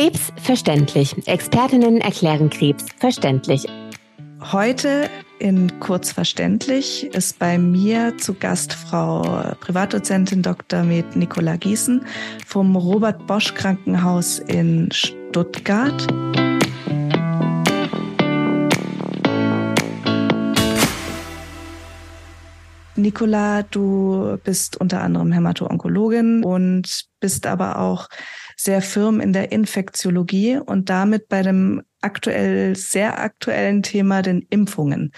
Krebs verständlich. Expertinnen erklären Krebs verständlich. Heute in Kurzverständlich ist bei mir zu Gast Frau Privatdozentin Dr. Med Nicola Gießen vom Robert Bosch Krankenhaus in Stuttgart. Nicola, du bist unter anderem Hämato-Onkologin und bist aber auch sehr firm in der Infektiologie und damit bei dem aktuell sehr aktuellen Thema den Impfungen.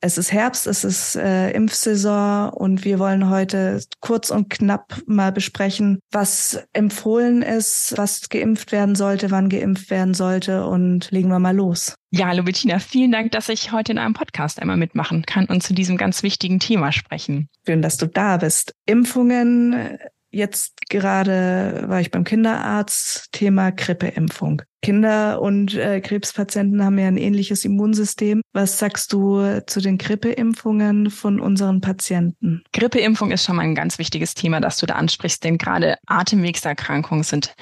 Es ist Herbst, es ist äh, Impfsaison und wir wollen heute kurz und knapp mal besprechen, was empfohlen ist, was geimpft werden sollte, wann geimpft werden sollte und legen wir mal los. Ja, hallo Bettina, vielen Dank, dass ich heute in einem Podcast einmal mitmachen kann und zu diesem ganz wichtigen Thema sprechen. Schön, dass du da bist. Impfungen Jetzt gerade war ich beim Kinderarzt, Thema Grippeimpfung. Kinder und äh, Krebspatienten haben ja ein ähnliches Immunsystem. Was sagst du zu den Grippeimpfungen von unseren Patienten? Grippeimpfung ist schon mal ein ganz wichtiges Thema, das du da ansprichst, denn gerade Atemwegserkrankungen sind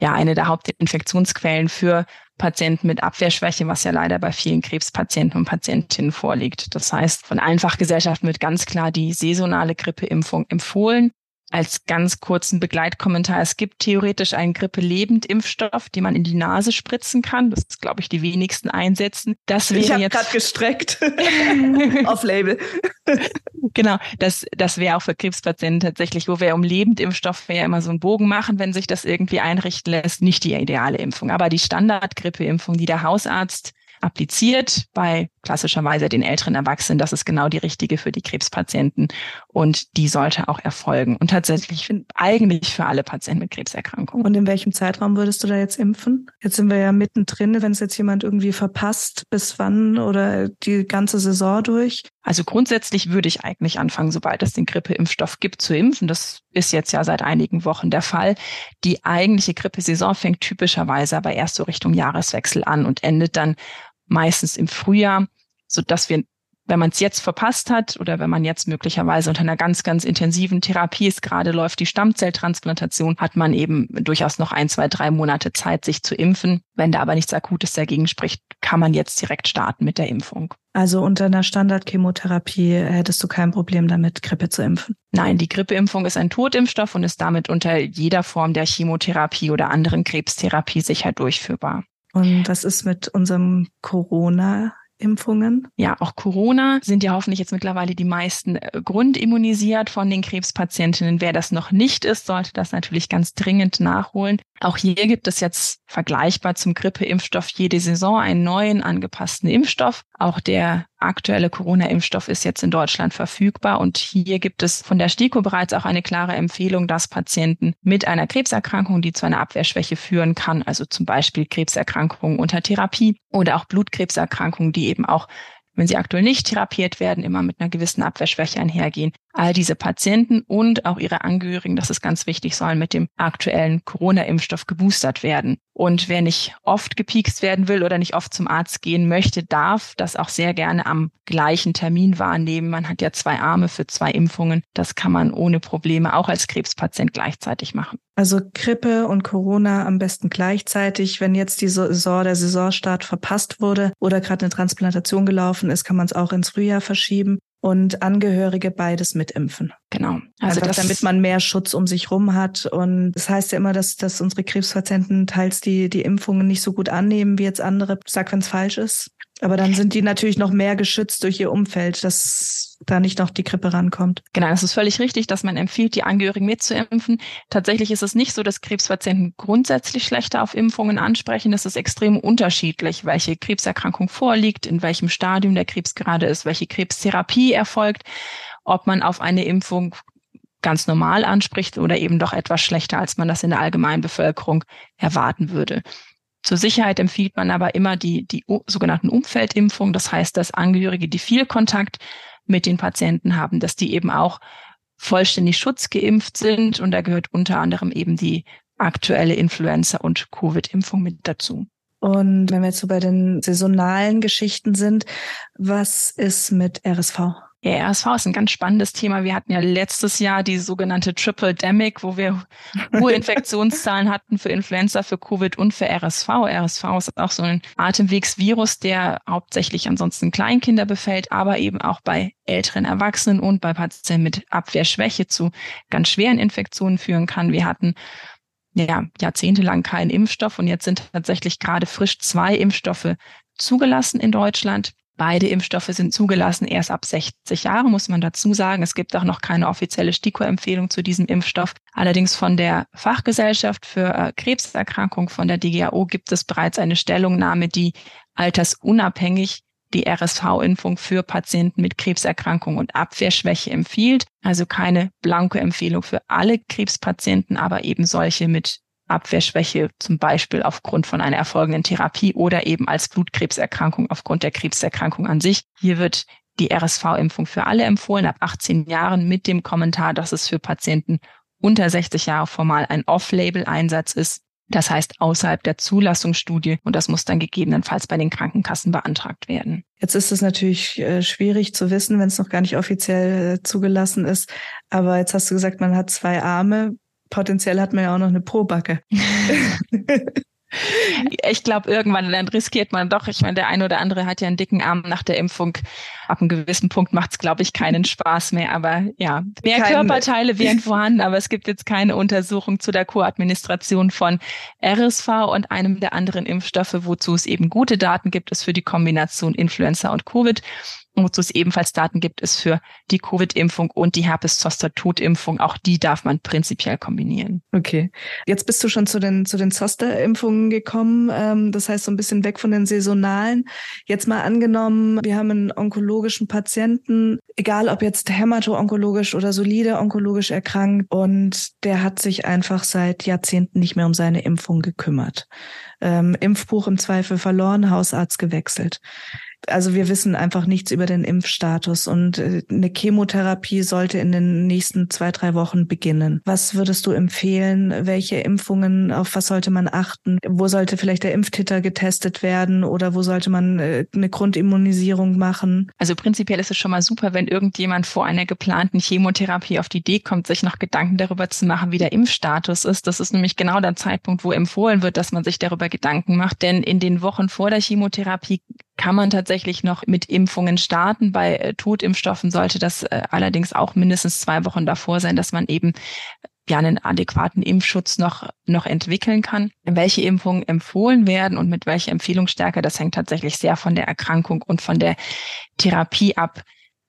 ja eine der Hauptinfektionsquellen für Patienten mit Abwehrschwäche, was ja leider bei vielen Krebspatienten und Patientinnen vorliegt. Das heißt, von allen Fachgesellschaften wird ganz klar die saisonale Grippeimpfung empfohlen als ganz kurzen Begleitkommentar. Es gibt theoretisch einen Grippe-Lebend-Impfstoff, den man in die Nase spritzen kann. Das ist, glaube ich, die wenigsten einsetzen. Das wäre ich jetzt gerade gestreckt auf Label. genau, das, das wäre auch für Krebspatienten tatsächlich, wo wir um Lebendimpfstoff ja immer so einen Bogen machen, wenn sich das irgendwie einrichten lässt, nicht die ideale Impfung. Aber die Standard-Grippeimpfung, die der Hausarzt appliziert bei klassischerweise den älteren Erwachsenen. Das ist genau die richtige für die Krebspatienten und die sollte auch erfolgen. Und tatsächlich eigentlich für alle Patienten mit Krebserkrankungen. Und in welchem Zeitraum würdest du da jetzt impfen? Jetzt sind wir ja mittendrin, wenn es jetzt jemand irgendwie verpasst, bis wann oder die ganze Saison durch? Also grundsätzlich würde ich eigentlich anfangen, sobald es den Grippeimpfstoff gibt, zu impfen. Das ist jetzt ja seit einigen Wochen der Fall. Die eigentliche Grippesaison fängt typischerweise aber erst so Richtung Jahreswechsel an und endet dann meistens im Frühjahr, so dass wir wenn man es jetzt verpasst hat oder wenn man jetzt möglicherweise unter einer ganz, ganz intensiven Therapie ist, gerade läuft die Stammzelltransplantation, hat man eben durchaus noch ein, zwei, drei Monate Zeit, sich zu impfen. Wenn da aber nichts Akutes dagegen spricht, kann man jetzt direkt starten mit der Impfung. Also unter einer Standardchemotherapie hättest du kein Problem damit, Grippe zu impfen? Nein, die Grippeimpfung ist ein Totimpfstoff und ist damit unter jeder Form der Chemotherapie oder anderen Krebstherapie sicher durchführbar. Und was ist mit unserem Corona Impfungen? Ja, auch Corona sind ja hoffentlich jetzt mittlerweile die meisten äh, grundimmunisiert von den Krebspatientinnen. Wer das noch nicht ist, sollte das natürlich ganz dringend nachholen. Auch hier gibt es jetzt vergleichbar zum Grippeimpfstoff jede Saison einen neuen angepassten Impfstoff. Auch der aktuelle Corona-Impfstoff ist jetzt in Deutschland verfügbar und hier gibt es von der STIKO bereits auch eine klare Empfehlung, dass Patienten mit einer Krebserkrankung, die zu einer Abwehrschwäche führen kann, also zum Beispiel Krebserkrankungen unter Therapie oder auch Blutkrebserkrankungen, die eben auch wenn sie aktuell nicht therapiert werden, immer mit einer gewissen Abwehrschwäche einhergehen. All diese Patienten und auch ihre Angehörigen, das ist ganz wichtig, sollen mit dem aktuellen Corona-Impfstoff geboostert werden. Und wer nicht oft gepiekst werden will oder nicht oft zum Arzt gehen möchte, darf das auch sehr gerne am gleichen Termin wahrnehmen. Man hat ja zwei Arme für zwei Impfungen. Das kann man ohne Probleme auch als Krebspatient gleichzeitig machen. Also Grippe und Corona am besten gleichzeitig. Wenn jetzt die Saison, der Saisonstart verpasst wurde oder gerade eine Transplantation gelaufen ist, kann man es auch ins Frühjahr verschieben und Angehörige beides mitimpfen. Genau. Also Einfach, damit man mehr Schutz um sich rum hat. Und das heißt ja immer, dass, dass unsere Krebspatienten teils die, die Impfungen nicht so gut annehmen wie jetzt andere. Sag, wenn es falsch ist. Aber dann sind die natürlich noch mehr geschützt durch ihr Umfeld, dass da nicht noch die Grippe rankommt. Genau, das ist völlig richtig, dass man empfiehlt, die Angehörigen mitzuimpfen. Tatsächlich ist es nicht so, dass Krebspatienten grundsätzlich schlechter auf Impfungen ansprechen. Es ist extrem unterschiedlich, welche Krebserkrankung vorliegt, in welchem Stadium der Krebs gerade ist, welche Krebstherapie erfolgt, ob man auf eine Impfung ganz normal anspricht oder eben doch etwas schlechter, als man das in der allgemeinen Bevölkerung erwarten würde. Zur Sicherheit empfiehlt man aber immer die, die sogenannten Umfeldimpfungen. Das heißt, dass Angehörige, die viel Kontakt mit den Patienten haben, dass die eben auch vollständig schutzgeimpft sind. Und da gehört unter anderem eben die aktuelle Influenza- und Covid-Impfung mit dazu. Und wenn wir jetzt so bei den saisonalen Geschichten sind, was ist mit RSV? Ja, RSV ist ein ganz spannendes Thema. Wir hatten ja letztes Jahr die sogenannte Triple Demic, wo wir hohe Infektionszahlen hatten für Influenza, für Covid und für RSV. RSV ist auch so ein Atemwegsvirus, der hauptsächlich ansonsten Kleinkinder befällt, aber eben auch bei älteren Erwachsenen und bei Patienten mit Abwehrschwäche zu ganz schweren Infektionen führen kann. Wir hatten ja, jahrzehntelang keinen Impfstoff und jetzt sind tatsächlich gerade frisch zwei Impfstoffe zugelassen in Deutschland. Beide Impfstoffe sind zugelassen erst ab 60 Jahre, muss man dazu sagen. Es gibt auch noch keine offizielle STIKO-Empfehlung zu diesem Impfstoff. Allerdings von der Fachgesellschaft für äh, Krebserkrankung, von der DGAO, gibt es bereits eine Stellungnahme, die altersunabhängig die RSV-Impfung für Patienten mit Krebserkrankung und Abwehrschwäche empfiehlt. Also keine blanke Empfehlung für alle Krebspatienten, aber eben solche mit Abwehrschwäche, zum Beispiel aufgrund von einer erfolgenden Therapie oder eben als Blutkrebserkrankung aufgrund der Krebserkrankung an sich. Hier wird die RSV-Impfung für alle empfohlen, ab 18 Jahren mit dem Kommentar, dass es für Patienten unter 60 Jahre formal ein Off-Label-Einsatz ist. Das heißt außerhalb der Zulassungsstudie und das muss dann gegebenenfalls bei den Krankenkassen beantragt werden. Jetzt ist es natürlich äh, schwierig zu wissen, wenn es noch gar nicht offiziell äh, zugelassen ist. Aber jetzt hast du gesagt, man hat zwei Arme potenziell hat man ja auch noch eine Probacke. Ich glaube, irgendwann dann riskiert man doch. Ich meine, der eine oder andere hat ja einen dicken Arm nach der Impfung. Ab einem gewissen Punkt macht es, glaube ich, keinen Spaß mehr. Aber ja, mehr Kein, Körperteile wären vorhanden, aber es gibt jetzt keine Untersuchung zu der Koadministration von RSV und einem der anderen Impfstoffe, wozu es eben gute Daten gibt, ist für die Kombination Influenza und Covid wozu es ebenfalls Daten gibt, ist für die Covid-Impfung und die Herpes-Zoster-Totimpfung. Auch die darf man prinzipiell kombinieren. Okay. Jetzt bist du schon zu den, zu den Zoster-Impfungen gekommen. Ähm, das heißt, so ein bisschen weg von den saisonalen. Jetzt mal angenommen, wir haben einen onkologischen Patienten, egal ob jetzt hämato-onkologisch oder solide onkologisch erkrankt und der hat sich einfach seit Jahrzehnten nicht mehr um seine Impfung gekümmert. Ähm, Impfbuch im Zweifel verloren, Hausarzt gewechselt. Also wir wissen einfach nichts über den Impfstatus und äh, eine Chemotherapie sollte in den nächsten zwei, drei Wochen beginnen. Was würdest du empfehlen? Welche Impfungen, auf was sollte man achten? Wo sollte vielleicht der Impftitter getestet werden oder wo sollte man äh, eine Grundimmunisierung machen? Also prinzipiell ist es schon mal super, wenn irgendjemand vor einer geplanten Chemotherapie auf die Idee kommt, sich noch Gedanken darüber zu machen, wie der Impfstatus ist. Das ist nämlich genau der Zeitpunkt, wo empfohlen wird, dass man sich darüber Gedanken macht. Denn in den Wochen vor der Chemotherapie kann man tatsächlich noch mit Impfungen starten. Bei äh, Totimpfstoffen sollte das äh, allerdings auch mindestens zwei Wochen davor sein, dass man eben ja einen adäquaten Impfschutz noch, noch entwickeln kann. Welche Impfungen empfohlen werden und mit welcher Empfehlungsstärke, das hängt tatsächlich sehr von der Erkrankung und von der Therapie ab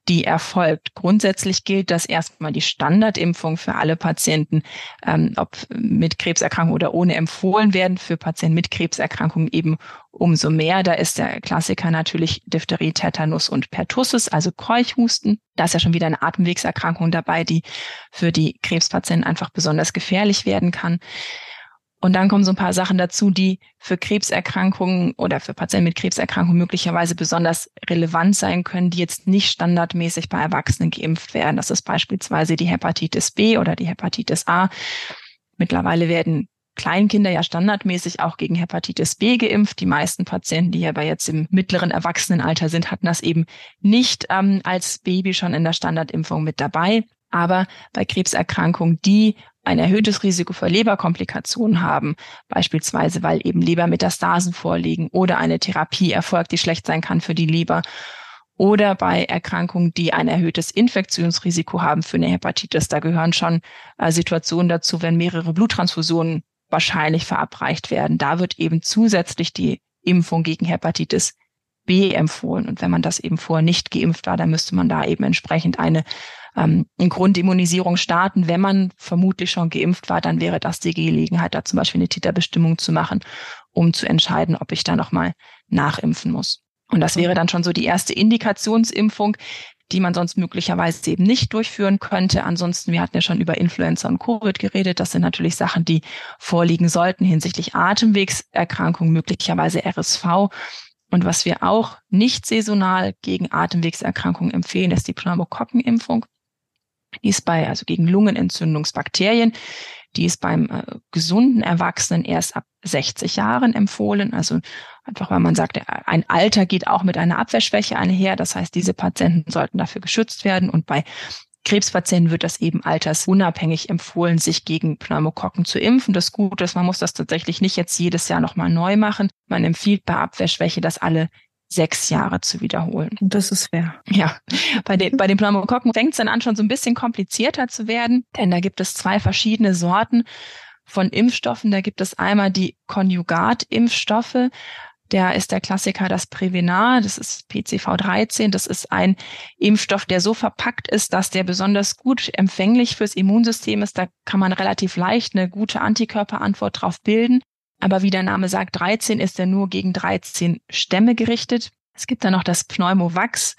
die erfolgt. Grundsätzlich gilt, dass erstmal die Standardimpfung für alle Patienten, ähm, ob mit Krebserkrankung oder ohne, empfohlen werden. Für Patienten mit Krebserkrankung eben umso mehr. Da ist der Klassiker natürlich Diphtherie, Tetanus und Pertussis, also Keuchhusten. Da ist ja schon wieder eine Atemwegserkrankung dabei, die für die Krebspatienten einfach besonders gefährlich werden kann. Und dann kommen so ein paar Sachen dazu, die für Krebserkrankungen oder für Patienten mit Krebserkrankungen möglicherweise besonders relevant sein können, die jetzt nicht standardmäßig bei Erwachsenen geimpft werden. Das ist beispielsweise die Hepatitis B oder die Hepatitis A. Mittlerweile werden Kleinkinder ja standardmäßig auch gegen Hepatitis B geimpft. Die meisten Patienten, die aber jetzt im mittleren Erwachsenenalter sind, hatten das eben nicht ähm, als Baby schon in der Standardimpfung mit dabei. Aber bei Krebserkrankungen, die ein erhöhtes Risiko für Leberkomplikationen haben, beispielsweise weil eben Lebermetastasen vorliegen oder eine Therapie erfolgt, die schlecht sein kann für die Leber oder bei Erkrankungen, die ein erhöhtes Infektionsrisiko haben für eine Hepatitis. Da gehören schon äh, Situationen dazu, wenn mehrere Bluttransfusionen wahrscheinlich verabreicht werden. Da wird eben zusätzlich die Impfung gegen Hepatitis B empfohlen. Und wenn man das eben vorher nicht geimpft war, dann müsste man da eben entsprechend eine ähm, Grundimmunisierung starten. Wenn man vermutlich schon geimpft war, dann wäre das die Gelegenheit, da zum Beispiel eine Titerbestimmung zu machen, um zu entscheiden, ob ich da nochmal nachimpfen muss. Und das wäre dann schon so die erste Indikationsimpfung, die man sonst möglicherweise eben nicht durchführen könnte. Ansonsten, wir hatten ja schon über Influenza und Covid geredet. Das sind natürlich Sachen, die vorliegen sollten hinsichtlich Atemwegserkrankungen, möglicherweise RSV. Und was wir auch nicht saisonal gegen Atemwegserkrankungen empfehlen, ist die Pneumokokkenimpfung. Die ist bei, also gegen Lungenentzündungsbakterien. Die ist beim äh, gesunden Erwachsenen erst ab 60 Jahren empfohlen. Also einfach, weil man sagt, ein Alter geht auch mit einer Abwehrschwäche einher. Das heißt, diese Patienten sollten dafür geschützt werden. Und bei Krebspatienten wird das eben altersunabhängig empfohlen, sich gegen Pneumokokken zu impfen. Das Gute ist, man muss das tatsächlich nicht jetzt jedes Jahr nochmal neu machen. Man empfiehlt bei Abwehrschwäche, das alle sechs Jahre zu wiederholen. Und das ist fair. Ja, bei den, bei den Pneumokokken fängt es dann an, schon so ein bisschen komplizierter zu werden, denn da gibt es zwei verschiedene Sorten von Impfstoffen. Da gibt es einmal die Konjugatimpfstoffe. Der ist der Klassiker das Prevenar, das ist PCV13. Das ist ein Impfstoff, der so verpackt ist, dass der besonders gut empfänglich fürs Immunsystem ist. Da kann man relativ leicht eine gute Antikörperantwort drauf bilden. Aber wie der Name sagt, 13 ist er nur gegen 13 Stämme gerichtet. Es gibt dann noch das Pneumovax.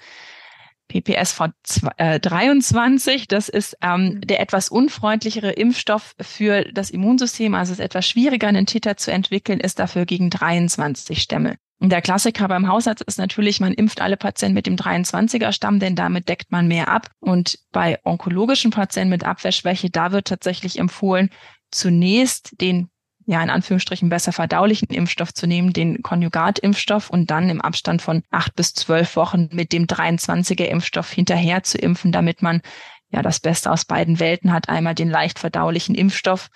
PPSV 23, das ist ähm, der etwas unfreundlichere Impfstoff für das Immunsystem. Also es ist etwas schwieriger, einen Titer zu entwickeln, ist dafür gegen 23 Stämme. Und der Klassiker beim Hausarzt ist natürlich, man impft alle Patienten mit dem 23er Stamm, denn damit deckt man mehr ab. Und bei onkologischen Patienten mit Abwehrschwäche, da wird tatsächlich empfohlen, zunächst den ja, in Anführungsstrichen besser verdaulichen Impfstoff zu nehmen, den Konjugatimpfstoff und dann im Abstand von acht bis zwölf Wochen mit dem 23er Impfstoff hinterher zu impfen, damit man ja das Beste aus beiden Welten hat. Einmal den leicht verdaulichen Impfstoff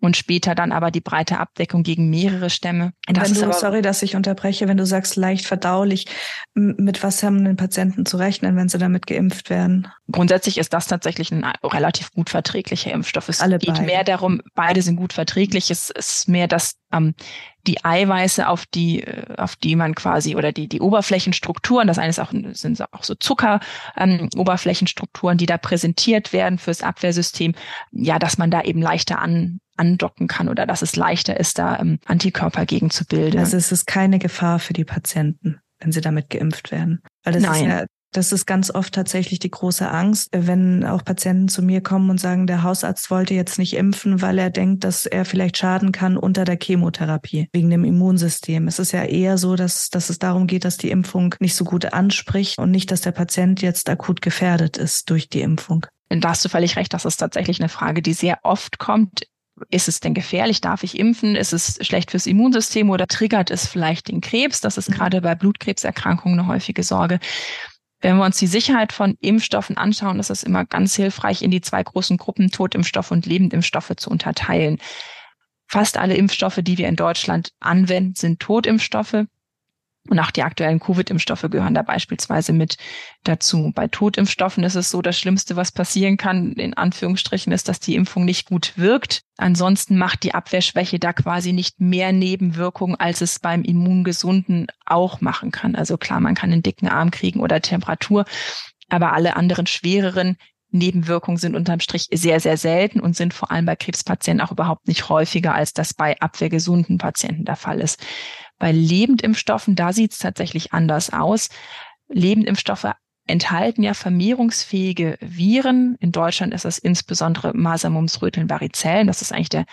und später dann aber die breite Abdeckung gegen mehrere Stämme. Das wenn du, sorry, dass ich unterbreche, wenn du sagst leicht verdaulich, mit was haben denn Patienten zu rechnen, wenn sie damit geimpft werden? Grundsätzlich ist das tatsächlich ein relativ gut verträglicher Impfstoff. Es Alle geht beide. mehr darum, beide sind gut verträglich. Es ist mehr, dass ähm, die Eiweiße, auf die, äh, auf die man quasi oder die, die Oberflächenstrukturen, das eine ist auch, sind auch so Zucker, ähm, Oberflächenstrukturen, die da präsentiert werden fürs Abwehrsystem, ja, dass man da eben leichter an, andocken kann oder dass es leichter ist, da ähm, Antikörper gegen zu bilden. Also es ist keine Gefahr für die Patienten, wenn sie damit geimpft werden. Weil das Nein. ist ja das ist ganz oft tatsächlich die große Angst, wenn auch Patienten zu mir kommen und sagen, der Hausarzt wollte jetzt nicht impfen, weil er denkt, dass er vielleicht schaden kann unter der Chemotherapie wegen dem Immunsystem. Es ist ja eher so, dass, dass es darum geht, dass die Impfung nicht so gut anspricht und nicht, dass der Patient jetzt akut gefährdet ist durch die Impfung. Da hast du völlig recht, das ist tatsächlich eine Frage, die sehr oft kommt ist es denn gefährlich? Darf ich impfen? Ist es schlecht fürs Immunsystem oder triggert es vielleicht den Krebs? Das ist mhm. gerade bei Blutkrebserkrankungen eine häufige Sorge. Wenn wir uns die Sicherheit von Impfstoffen anschauen, ist es immer ganz hilfreich, in die zwei großen Gruppen Totimpfstoffe und Lebendimpfstoffe zu unterteilen. Fast alle Impfstoffe, die wir in Deutschland anwenden, sind Totimpfstoffe. Und auch die aktuellen Covid-Impfstoffe gehören da beispielsweise mit dazu. Bei Totimpfstoffen ist es so, das Schlimmste, was passieren kann, in Anführungsstrichen, ist, dass die Impfung nicht gut wirkt. Ansonsten macht die Abwehrschwäche da quasi nicht mehr Nebenwirkungen, als es beim Immungesunden auch machen kann. Also klar, man kann einen dicken Arm kriegen oder Temperatur, aber alle anderen schwereren Nebenwirkungen sind unterm Strich sehr, sehr selten und sind vor allem bei Krebspatienten auch überhaupt nicht häufiger, als das bei abwehrgesunden Patienten der Fall ist. Bei Lebendimpfstoffen, da sieht es tatsächlich anders aus. Lebendimpfstoffe enthalten ja vermehrungsfähige Viren. In Deutschland ist das insbesondere Masern, Mumps, Röteln, Varizellen. Das ist eigentlich der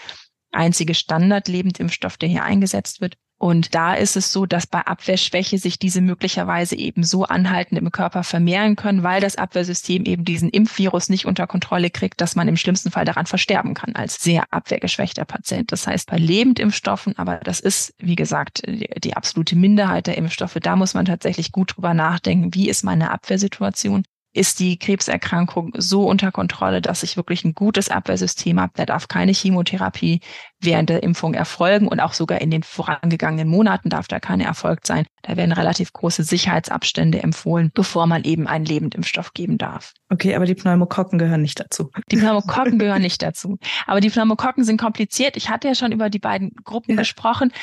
einzige Standard-Lebendimpfstoff, der hier eingesetzt wird. Und da ist es so, dass bei Abwehrschwäche sich diese möglicherweise eben so anhaltend im Körper vermehren können, weil das Abwehrsystem eben diesen Impfvirus nicht unter Kontrolle kriegt, dass man im schlimmsten Fall daran versterben kann als sehr abwehrgeschwächter Patient. Das heißt, bei Lebendimpfstoffen, aber das ist, wie gesagt, die, absolute Minderheit der Impfstoffe, da muss man tatsächlich gut drüber nachdenken, wie ist meine Abwehrsituation ist die Krebserkrankung so unter Kontrolle, dass ich wirklich ein gutes Abwehrsystem habe. Da darf keine Chemotherapie während der Impfung erfolgen und auch sogar in den vorangegangenen Monaten darf da keine erfolgt sein. Da werden relativ große Sicherheitsabstände empfohlen, bevor man eben einen Lebendimpfstoff geben darf. Okay, aber die Pneumokokken gehören nicht dazu. Die Pneumokokken gehören nicht dazu. Aber die Pneumokokken sind kompliziert. Ich hatte ja schon über die beiden Gruppen ja. gesprochen.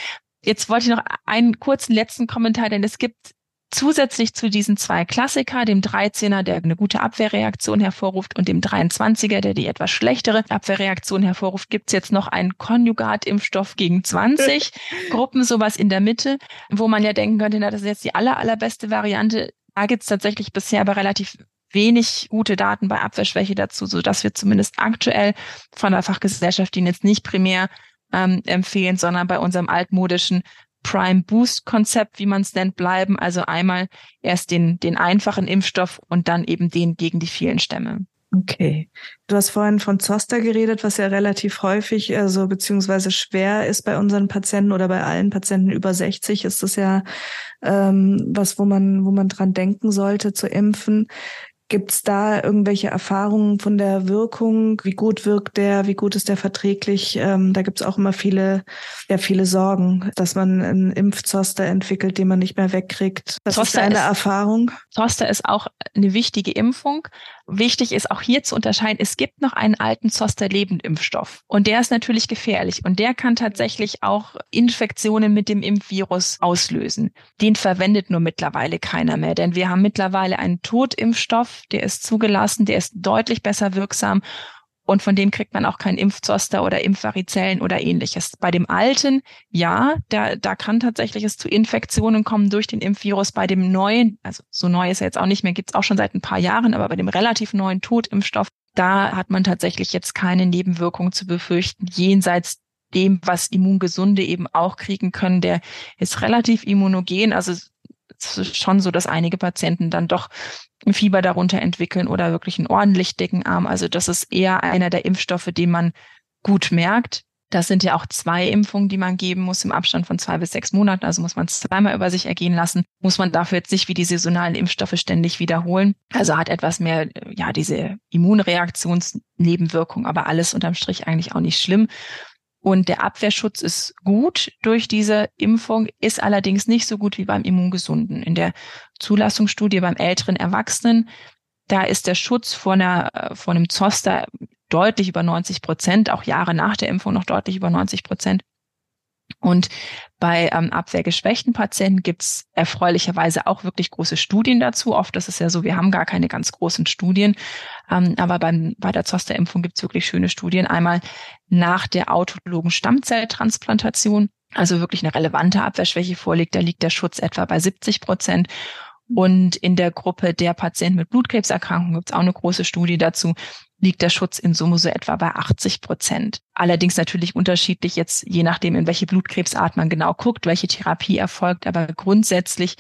Jetzt wollte ich noch einen kurzen letzten Kommentar, denn es gibt zusätzlich zu diesen zwei Klassiker, dem 13er, der eine gute Abwehrreaktion hervorruft, und dem 23er, der die etwas schlechtere Abwehrreaktion hervorruft, gibt's jetzt noch einen Konjugatimpfstoff gegen 20 Gruppen, sowas in der Mitte, wo man ja denken könnte, na, das ist jetzt die aller, allerbeste Variante. Da gibt's tatsächlich bisher aber relativ wenig gute Daten bei Abwehrschwäche dazu, so dass wir zumindest aktuell von der Fachgesellschaft den jetzt nicht primär ähm, empfehlen, sondern bei unserem altmodischen Prime Boost Konzept, wie man es nennt, bleiben. Also einmal erst den, den einfachen Impfstoff und dann eben den gegen die vielen Stämme. Okay. Du hast vorhin von Zoster geredet, was ja relativ häufig, also beziehungsweise schwer ist bei unseren Patienten oder bei allen Patienten über 60 ist das ja ähm, was, wo man, wo man dran denken sollte zu impfen. Gibt es da irgendwelche Erfahrungen von der Wirkung? Wie gut wirkt der? Wie gut ist der verträglich? Ähm, da gibt es auch immer viele, ja, viele Sorgen, dass man einen Impfzoster entwickelt, den man nicht mehr wegkriegt. Das Zoster ist eine Erfahrung. Zoster ist auch eine wichtige Impfung. Wichtig ist auch hier zu unterscheiden, es gibt noch einen alten Zoster-Lebendimpfstoff und der ist natürlich gefährlich und der kann tatsächlich auch Infektionen mit dem Impfvirus auslösen. Den verwendet nur mittlerweile keiner mehr, denn wir haben mittlerweile einen Totimpfstoff, der ist zugelassen, der ist deutlich besser wirksam und von dem kriegt man auch kein Impfzoster oder Impfvarizellen oder ähnliches. Bei dem alten, ja, da, da kann tatsächlich es zu Infektionen kommen durch den Impfvirus. Bei dem neuen, also so neu ist er jetzt auch nicht mehr, gibt's auch schon seit ein paar Jahren, aber bei dem relativ neuen Totimpfstoff, da hat man tatsächlich jetzt keine Nebenwirkungen zu befürchten, jenseits dem, was Immungesunde eben auch kriegen können. Der ist relativ immunogen, also schon so, dass einige Patienten dann doch ein Fieber darunter entwickeln oder wirklich einen ordentlich dicken Arm. Also das ist eher einer der Impfstoffe, den man gut merkt. Das sind ja auch zwei Impfungen, die man geben muss im Abstand von zwei bis sechs Monaten. Also muss man es zweimal über sich ergehen lassen. Muss man dafür jetzt nicht wie die saisonalen Impfstoffe ständig wiederholen. Also hat etwas mehr, ja, diese Immunreaktionsnebenwirkung, aber alles unterm Strich eigentlich auch nicht schlimm. Und der Abwehrschutz ist gut durch diese Impfung, ist allerdings nicht so gut wie beim Immungesunden. In der Zulassungsstudie beim älteren Erwachsenen, da ist der Schutz vor, einer, äh, vor einem Zoster deutlich über 90 Prozent, auch Jahre nach der Impfung noch deutlich über 90 Prozent. Und bei ähm, abwehrgeschwächten Patienten gibt es erfreulicherweise auch wirklich große Studien dazu. Oft ist es ja so, wir haben gar keine ganz großen Studien. Ähm, aber beim, bei der Zosterimpfung gibt es wirklich schöne Studien. Einmal nach der autologen Stammzelltransplantation, also wirklich eine relevante Abwehrschwäche vorliegt, da liegt der Schutz etwa bei 70 Prozent. Und in der Gruppe der Patienten mit Blutkrebserkrankungen gibt es auch eine große Studie dazu liegt der Schutz in Summe so etwa bei 80 Prozent. Allerdings natürlich unterschiedlich jetzt, je nachdem, in welche Blutkrebsart man genau guckt, welche Therapie erfolgt. Aber grundsätzlich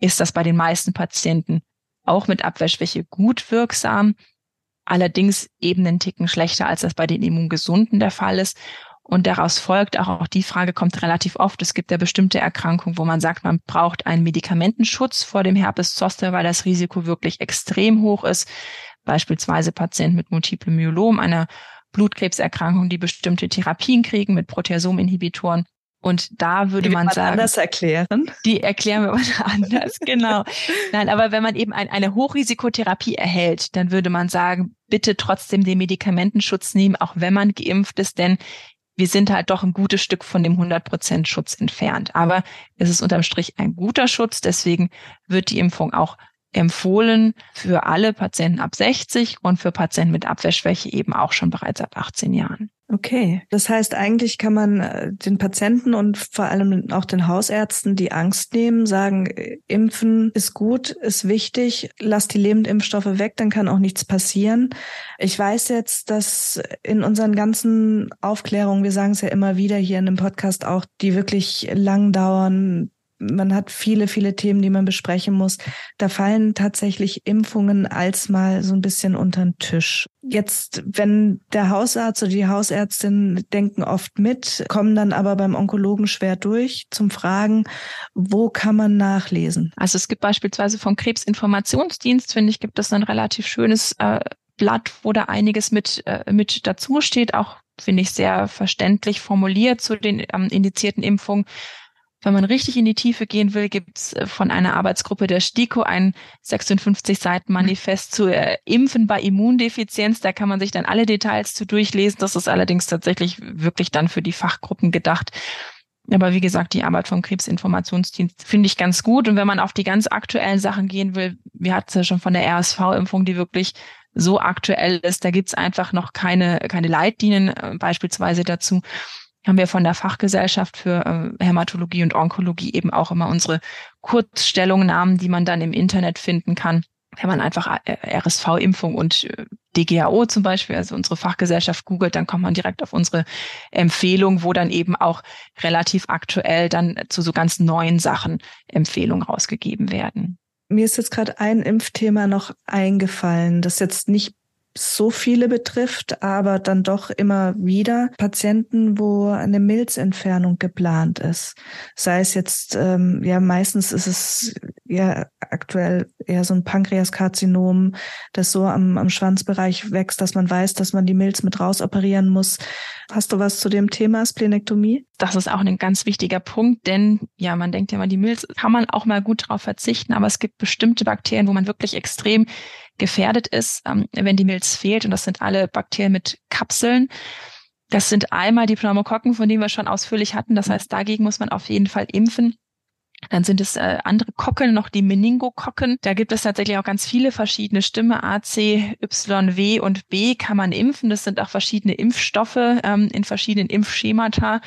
ist das bei den meisten Patienten auch mit Abwehrschwäche gut wirksam. Allerdings eben einen Ticken schlechter, als das bei den Immungesunden der Fall ist. Und daraus folgt auch, auch die Frage kommt relativ oft. Es gibt ja bestimmte Erkrankungen, wo man sagt, man braucht einen Medikamentenschutz vor dem Herpes Zoster, weil das Risiko wirklich extrem hoch ist beispielsweise Patienten mit Multiple Myelom, einer Blutkrebserkrankung, die bestimmte Therapien kriegen mit Proteasominhibitoren. Und da würde man sagen. anders erklären. Die erklären wir mal anders, genau. Nein, aber wenn man eben ein, eine Hochrisikotherapie erhält, dann würde man sagen, bitte trotzdem den Medikamentenschutz nehmen, auch wenn man geimpft ist, denn wir sind halt doch ein gutes Stück von dem 100% Schutz entfernt. Aber es ist unterm Strich ein guter Schutz. Deswegen wird die Impfung auch empfohlen für alle Patienten ab 60 und für Patienten mit Abwehrschwäche eben auch schon bereits ab 18 Jahren. Okay, das heißt, eigentlich kann man äh, den Patienten und vor allem auch den Hausärzten die Angst nehmen, sagen, impfen ist gut, ist wichtig, lass die Lebendimpfstoffe weg, dann kann auch nichts passieren. Ich weiß jetzt, dass in unseren ganzen Aufklärungen, wir sagen es ja immer wieder hier in dem Podcast auch, die wirklich lang dauern, man hat viele, viele Themen, die man besprechen muss. Da fallen tatsächlich Impfungen als mal so ein bisschen unter den Tisch. Jetzt, wenn der Hausarzt oder die Hausärztin denken oft mit, kommen dann aber beim Onkologen schwer durch zum Fragen, wo kann man nachlesen? Also es gibt beispielsweise vom Krebsinformationsdienst, finde ich, gibt es ein relativ schönes äh, Blatt, wo da einiges mit, äh, mit dazu steht, auch finde ich sehr verständlich formuliert zu den ähm, indizierten Impfungen. Wenn man richtig in die Tiefe gehen will, gibt es äh, von einer Arbeitsgruppe der STIKO ein 56 Seiten Manifest zu äh, Impfen bei Immundefizienz. Da kann man sich dann alle Details zu durchlesen. Das ist allerdings tatsächlich wirklich dann für die Fachgruppen gedacht. Aber wie gesagt, die Arbeit vom Krebsinformationsdienst finde ich ganz gut. Und wenn man auf die ganz aktuellen Sachen gehen will, wir hatten es ja schon von der RSV-Impfung, die wirklich so aktuell ist, da gibt's einfach noch keine, keine Leitlinien äh, beispielsweise dazu haben wir von der Fachgesellschaft für äh, Hämatologie und Onkologie eben auch immer unsere Kurzstellungnahmen, die man dann im Internet finden kann. Wenn man einfach äh, RSV-Impfung und äh, DGAO zum Beispiel, also unsere Fachgesellschaft googelt, dann kommt man direkt auf unsere Empfehlung, wo dann eben auch relativ aktuell dann zu so ganz neuen Sachen Empfehlungen rausgegeben werden. Mir ist jetzt gerade ein Impfthema noch eingefallen, das jetzt nicht so viele betrifft, aber dann doch immer wieder Patienten, wo eine Milzentfernung geplant ist. Sei es jetzt, ähm, ja, meistens ist es ja aktuell eher so ein Pankreaskarzinom, das so am, am Schwanzbereich wächst, dass man weiß, dass man die Milz mit rausoperieren muss. Hast du was zu dem Thema Splenektomie? Das ist auch ein ganz wichtiger Punkt, denn ja, man denkt ja mal, die Milz kann man auch mal gut drauf verzichten, aber es gibt bestimmte Bakterien, wo man wirklich extrem gefährdet ist, ähm, wenn die Milz fehlt. Und das sind alle Bakterien mit Kapseln. Das sind einmal die Pneumokokken, von denen wir schon ausführlich hatten. Das heißt, dagegen muss man auf jeden Fall impfen. Dann sind es äh, andere Kokken, noch die Meningokokken. Da gibt es tatsächlich auch ganz viele verschiedene Stimme. A, C, Y, W und B kann man impfen. Das sind auch verschiedene Impfstoffe ähm, in verschiedenen Impfschemata,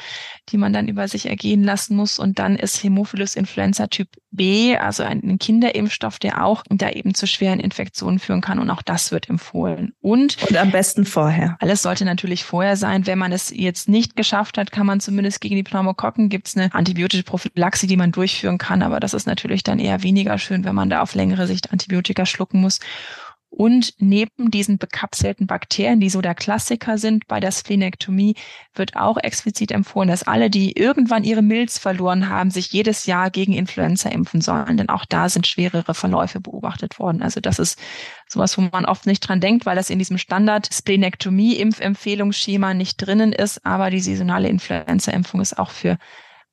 die man dann über sich ergehen lassen muss. Und dann ist Hämophilus influenza Typ B, also ein Kinderimpfstoff, der auch da eben zu schweren Infektionen führen kann. Und auch das wird empfohlen. Und, und am besten vorher. Alles sollte natürlich vorher sein. Wenn man es jetzt nicht geschafft hat, kann man zumindest gegen die Pneumokokken gibt es eine antibiotische Prophylaxe, die man durchführen kann. Aber das ist natürlich dann eher weniger schön, wenn man da auf längere Sicht Antibiotika schlucken muss. Und neben diesen bekapselten Bakterien, die so der Klassiker sind bei der Splenektomie, wird auch explizit empfohlen, dass alle, die irgendwann ihre Milz verloren haben, sich jedes Jahr gegen Influenza impfen sollen. Denn auch da sind schwerere Verläufe beobachtet worden. Also das ist sowas, wo man oft nicht dran denkt, weil das in diesem Standard Splenektomie-Impfempfehlungsschema nicht drinnen ist. Aber die saisonale Influenza-Impfung ist auch für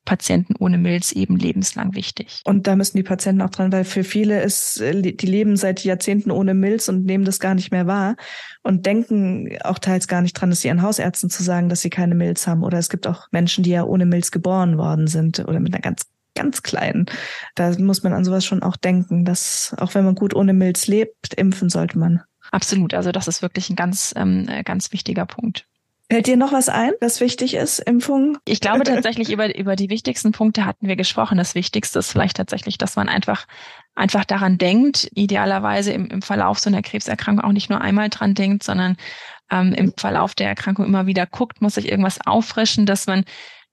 Patienten ohne Milz eben lebenslang wichtig. Und da müssen die Patienten auch dran, weil für viele ist, äh, die leben seit Jahrzehnten ohne Milz und nehmen das gar nicht mehr wahr und denken auch teils gar nicht dran, dass sie ihren Hausärzten zu sagen, dass sie keine Milz haben. Oder es gibt auch Menschen, die ja ohne Milz geboren worden sind oder mit einer ganz ganz kleinen. Da muss man an sowas schon auch denken, dass auch wenn man gut ohne Milz lebt, impfen sollte man. Absolut. Also das ist wirklich ein ganz, ähm, äh, ganz wichtiger Punkt. Fällt dir noch was ein, was wichtig ist, Impfungen? Ich glaube tatsächlich, über, über die wichtigsten Punkte hatten wir gesprochen. Das Wichtigste ist vielleicht tatsächlich, dass man einfach, einfach daran denkt, idealerweise im, im Verlauf so einer Krebserkrankung auch nicht nur einmal dran denkt, sondern ähm, im Verlauf der Erkrankung immer wieder guckt, muss sich irgendwas auffrischen, dass man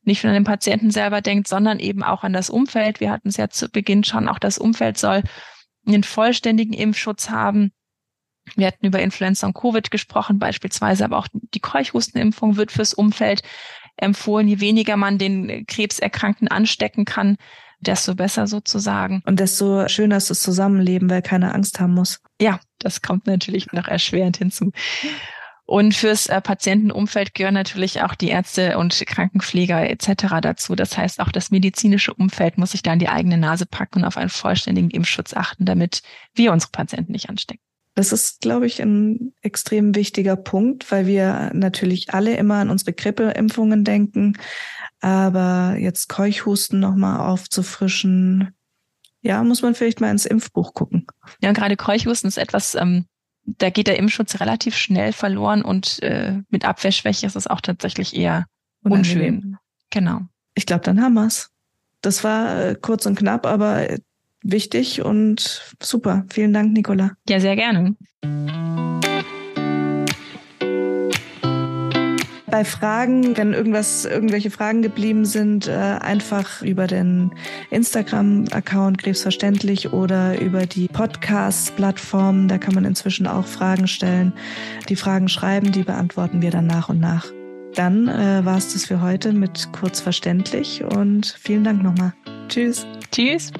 nicht nur an den Patienten selber denkt, sondern eben auch an das Umfeld. Wir hatten es ja zu Beginn schon, auch das Umfeld soll einen vollständigen Impfschutz haben wir hatten über Influenza und Covid gesprochen, beispielsweise, aber auch die Keuchhustenimpfung wird fürs Umfeld empfohlen. Je weniger man den Krebserkrankten anstecken kann, desto besser sozusagen. Und desto schöner ist das Zusammenleben, weil keiner Angst haben muss. Ja, das kommt natürlich noch erschwerend hinzu. Und fürs äh, Patientenumfeld gehören natürlich auch die Ärzte und Krankenpfleger etc. dazu. Das heißt, auch das medizinische Umfeld muss sich da in die eigene Nase packen und auf einen vollständigen Impfschutz achten, damit wir unsere Patienten nicht anstecken. Das ist, glaube ich, ein extrem wichtiger Punkt, weil wir natürlich alle immer an unsere Grippeimpfungen denken. Aber jetzt Keuchhusten nochmal aufzufrischen, ja, muss man vielleicht mal ins Impfbuch gucken. Ja, gerade Keuchhusten ist etwas, ähm, da geht der Impfschutz relativ schnell verloren und äh, mit Abwehrschwäche ist es auch tatsächlich eher unschön. Unangenehm. Genau. Ich glaube, dann haben wir's. Das war äh, kurz und knapp, aber wichtig und super. Vielen Dank, Nicola. Ja, sehr gerne. Bei Fragen, wenn irgendwas, irgendwelche Fragen geblieben sind, äh, einfach über den Instagram-Account Krebsverständlich oder über die Podcast-Plattform. Da kann man inzwischen auch Fragen stellen. Die Fragen schreiben, die beantworten wir dann nach und nach. Dann äh, war es das für heute mit Kurzverständlich und vielen Dank nochmal. Tschüss. Tschüss.